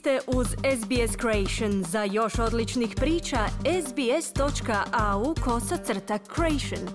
ste uz SBS Creation. Za još odličnih priča, sbs.au kosacrta creation.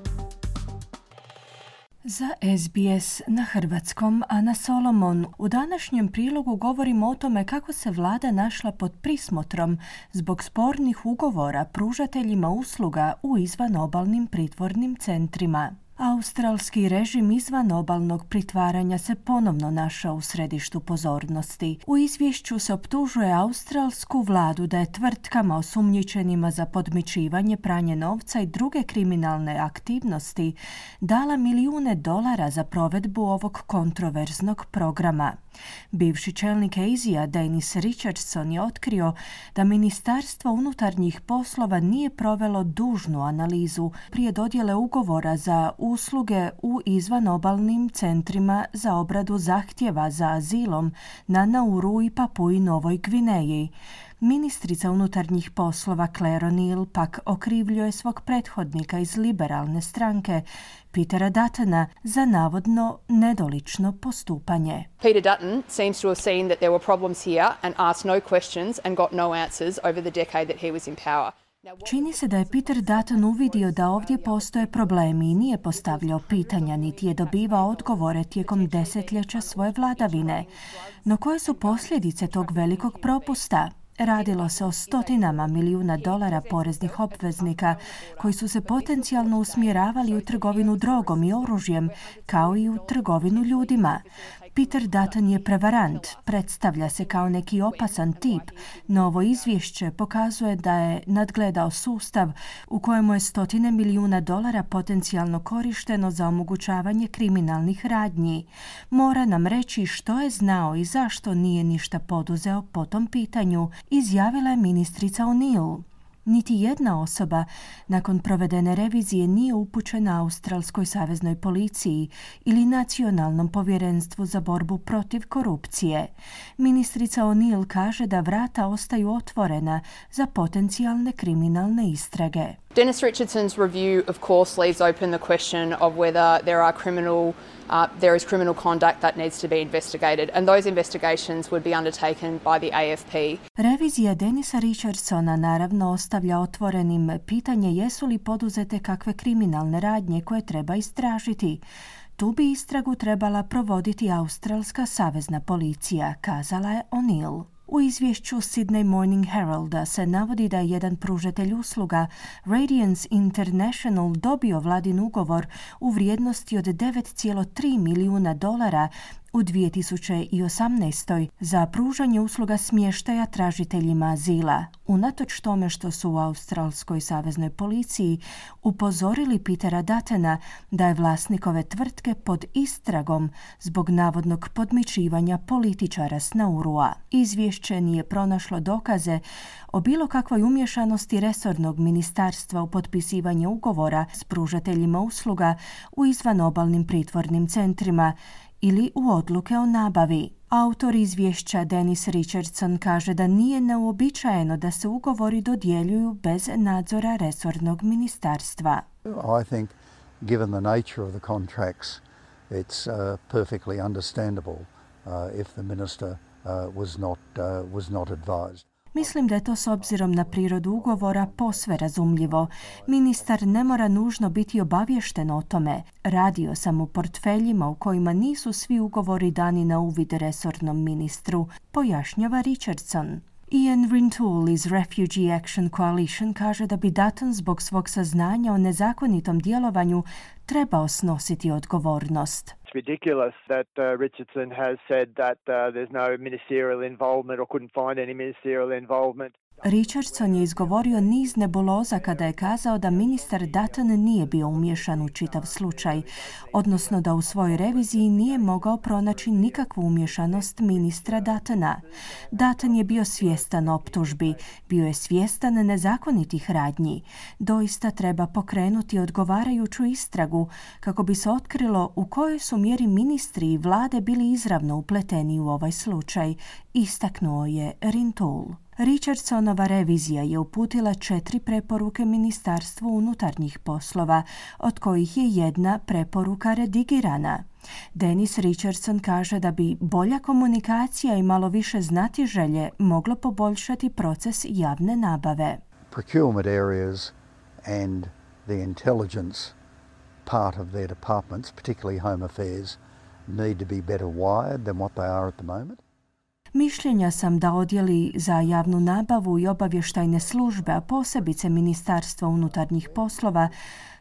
Za SBS na hrvatskom Ana Solomon. U današnjem prilogu govorimo o tome kako se vlada našla pod prismotrom zbog spornih ugovora pružateljima usluga u izvanobalnim pritvornim centrima. Australski režim izvan obalnog pritvaranja se ponovno našao u središtu pozornosti. U izvješću se optužuje australsku vladu da je tvrtkama osumnjičenima za podmičivanje, pranje novca i druge kriminalne aktivnosti dala milijune dolara za provedbu ovog kontroverznog programa. Bivši čelnik Azija Dennis Richardson je otkrio da Ministarstvo unutarnjih poslova nije provelo dužnu analizu prije dodjele ugovora za usluge u izvanobalnim centrima za obradu zahtjeva za azilom na Nauru i Papui Novoj Gvineji. Ministrica unutarnjih poslova Claire O'Neill pak okrivljuje svog prethodnika iz liberalne stranke, Petera Duttona, za navodno nedolično postupanje. Peter Dutton seems to have seen that there were problems here and asked no questions and got no answers over the decade that he was in power. Čini se da je Peter Dutton uvidio da ovdje postoje problemi i nije postavljao pitanja niti je dobivao odgovore tijekom desetljeća svoje vladavine. No koje su posljedice tog velikog propusta? Radilo se o stotinama milijuna dolara poreznih obveznika koji su se potencijalno usmjeravali u trgovinu drogom i oružjem kao i u trgovinu ljudima. Peter Dutton je prevarant, predstavlja se kao neki opasan tip, no ovo izvješće pokazuje da je nadgledao sustav u kojemu je stotine milijuna dolara potencijalno korišteno za omogućavanje kriminalnih radnji. Mora nam reći što je znao i zašto nije ništa poduzeo po tom pitanju, izjavila je ministrica O'Neill. Niti jedna osoba nakon provedene revizije nije upućena Australskoj saveznoj policiji ili Nacionalnom povjerenstvu za borbu protiv korupcije. Ministrica O'Neill kaže da vrata ostaju otvorena za potencijalne kriminalne istrage. Dennis Richardson's review, of course, leaves open the question of whether there are criminal Uh, there is criminal conduct that needs to be investigated and those investigations would be undertaken by the AFP. Revizija Denisa Richardsona naravno ostavlja otvorenim pitanje jesu li poduzete kakve kriminalne radnje koje treba istražiti. Tu bi istragu trebala provoditi Australska savezna policija, kazala je O'Neill. U izvješću Sydney Morning Heralda se navodi da je jedan pružatelj usluga Radiance International dobio vladin ugovor u vrijednosti od 9,3 milijuna dolara u 2018. za pružanje usluga smještaja tražiteljima azila. Unatoč tome što su u Australskoj saveznoj policiji upozorili Petera Datena da je vlasnikove tvrtke pod istragom zbog navodnog podmičivanja političara s Naurua. Izvješće nije pronašlo dokaze o bilo kakvoj umješanosti resornog ministarstva u potpisivanje ugovora s pružateljima usluga u izvanobalnim pritvornim centrima ili u odluke o nabavi. Autor izvješća Dennis Richardson kaže da nije neuobičajeno da se ugovori dodjeljuju bez nadzora resornog ministarstva. I think given the nature of the contracts it's uh, perfectly understandable uh, if the minister uh, was not was not advised. Mislim da je to s obzirom na prirodu ugovora posve razumljivo. Ministar ne mora nužno biti obavješten o tome. Radio sam u portfeljima u kojima nisu svi ugovori dani na uvid resornom ministru, pojašnjava Richardson. Ian Rintoul iz Refugee Action Coalition kaže da bi Dutton zbog svog saznanja o nezakonitom djelovanju trebao snositi odgovornost. Ridiculous that uh, Richardson has said that uh, there's no ministerial involvement or couldn't find any ministerial involvement. Richardson je izgovorio niz nebuloza kada je kazao da ministar Dutton nije bio umješan u čitav slučaj, odnosno da u svojoj reviziji nije mogao pronaći nikakvu umješanost ministra Duttona. Dutton je bio svjestan optužbi, bio je svjestan nezakonitih radnji. Doista treba pokrenuti odgovarajuću istragu kako bi se otkrilo u kojoj su mjeri ministri i vlade bili izravno upleteni u ovaj slučaj, istaknuo je Rintoul. Richardsonova revizija je uputila četiri preporuke Ministarstvu unutarnjih poslova, od kojih je jedna preporuka redigirana. Denis Richardson kaže da bi bolja komunikacija i malo više znati želje moglo poboljšati proces javne nabave. Procurement areas and the intelligence part of their departments, particularly home affairs, need to be better wired than what they are at the moment. Mišljenja sam da odjeli za javnu nabavu i obavještajne službe, a posebice Ministarstvo unutarnjih poslova,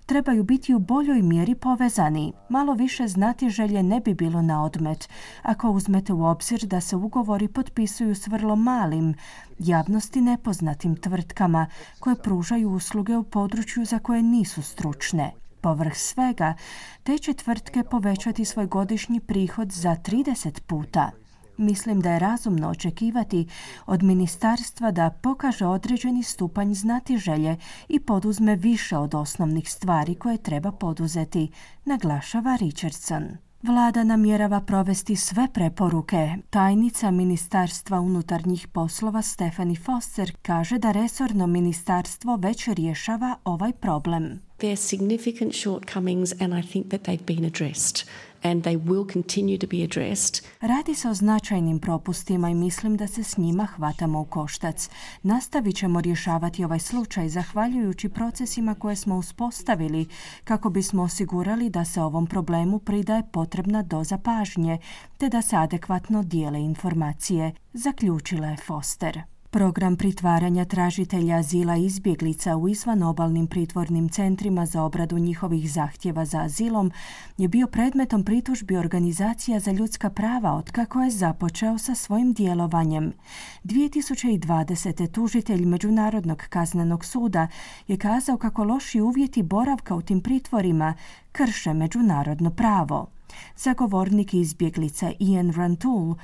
trebaju biti u boljoj mjeri povezani. Malo više znati želje ne bi bilo na odmet, ako uzmete u obzir da se ugovori potpisuju s vrlo malim, javnosti nepoznatim tvrtkama koje pružaju usluge u području za koje nisu stručne. Povrh svega, te će tvrtke povećati svoj godišnji prihod za 30 puta. Mislim da je razumno očekivati od ministarstva da pokaže određeni stupanj znati želje i poduzme više od osnovnih stvari koje treba poduzeti, naglašava Richardson. Vlada namjerava provesti sve preporuke. Tajnica Ministarstva unutarnjih poslova Stephanie Foster kaže da resorno ministarstvo već rješava ovaj problem. There are significant shortcomings and I think that they've been addressed and they will continue to be addressed. Radi se o značajnim propustima i mislim da se s njima hvatamo u koštac. Nastavit ćemo rješavati ovaj slučaj zahvaljujući procesima koje smo uspostavili kako bismo osigurali da se ovom problemu pridaje potrebna doza pažnje te da se adekvatno dijele informacije, zaključila je Foster. Program pritvaranja tražitelja azila izbjeglica u izvan obalnim pritvornim centrima za obradu njihovih zahtjeva za azilom je bio predmetom pritužbi organizacija za ljudska prava od kako je započeo sa svojim djelovanjem. 2020. tužitelj Međunarodnog kaznenog suda je kazao kako loši uvjeti boravka u tim pritvorima krše međunarodno pravo. Zagovornik izbjeglica Ian Rantoul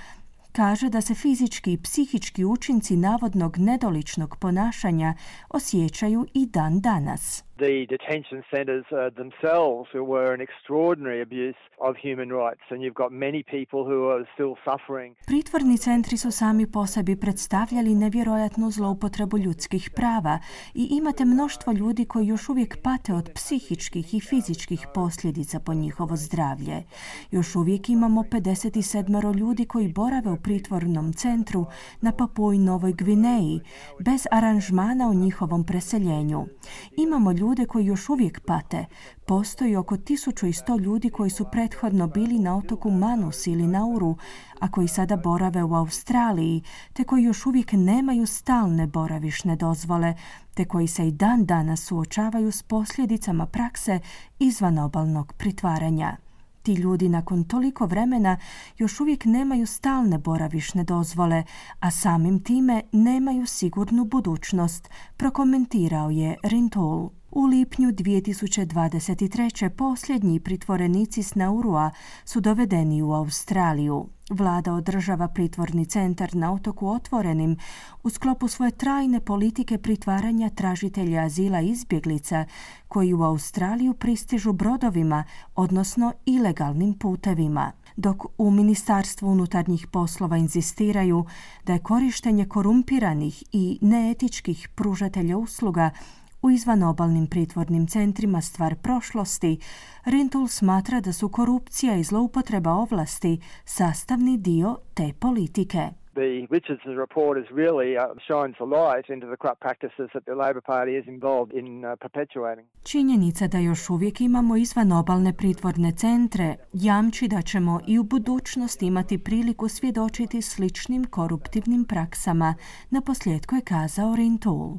kaže da se fizički i psihički učinci navodnog nedoličnog ponašanja osjećaju i dan danas the detention centres uh, themselves were an extraordinary abuse of human rights and you've got many people who are still suffering. Pritvorni centri su sami po sebi predstavljali nevjerojatnu zloupotrebu ljudskih prava i imate mnoštvo ljudi koji još uvijek pate od psihičkih i fizičkih posljedica po njihovo zdravlje. Još uvijek imamo 57 ljudi koji borave u pritvornom centru na Papuji Novoj Gvineji bez aranžmana u njihovom preseljenju. Imamo ljude koji još uvijek pate. Postoji oko 1100 ljudi koji su prethodno bili na otoku Manus ili Nauru, a koji sada borave u Australiji, te koji još uvijek nemaju stalne boravišne dozvole, te koji se i dan danas suočavaju s posljedicama prakse izvan obalnog pritvaranja. Ti ljudi nakon toliko vremena još uvijek nemaju stalne boravišne dozvole, a samim time nemaju sigurnu budućnost, prokomentirao je Rintoul. U lipnju 2023. posljednji pritvorenici s Naurua su dovedeni u Australiju. Vlada održava pritvorni centar na otoku otvorenim u sklopu svoje trajne politike pritvaranja tražitelja azila izbjeglica koji u Australiju pristižu brodovima, odnosno ilegalnim putevima dok u Ministarstvu unutarnjih poslova inzistiraju da je korištenje korumpiranih i neetičkih pružatelja usluga u izvanobalnim pritvornim centrima stvar prošlosti, Rintul smatra da su korupcija i zloupotreba ovlasti sastavni dio te politike. The Richardson report is really uh, shines a light into the corrupt practices that the Labor Party is involved in uh, perpetuating. Činjenica da još uvijek imamo izvanobalne pritvorne centre jamči da ćemo i u budućnosti imati priliku svjedočiti sličnim koruptivnim praksama, na posljedku je kazao Rintul.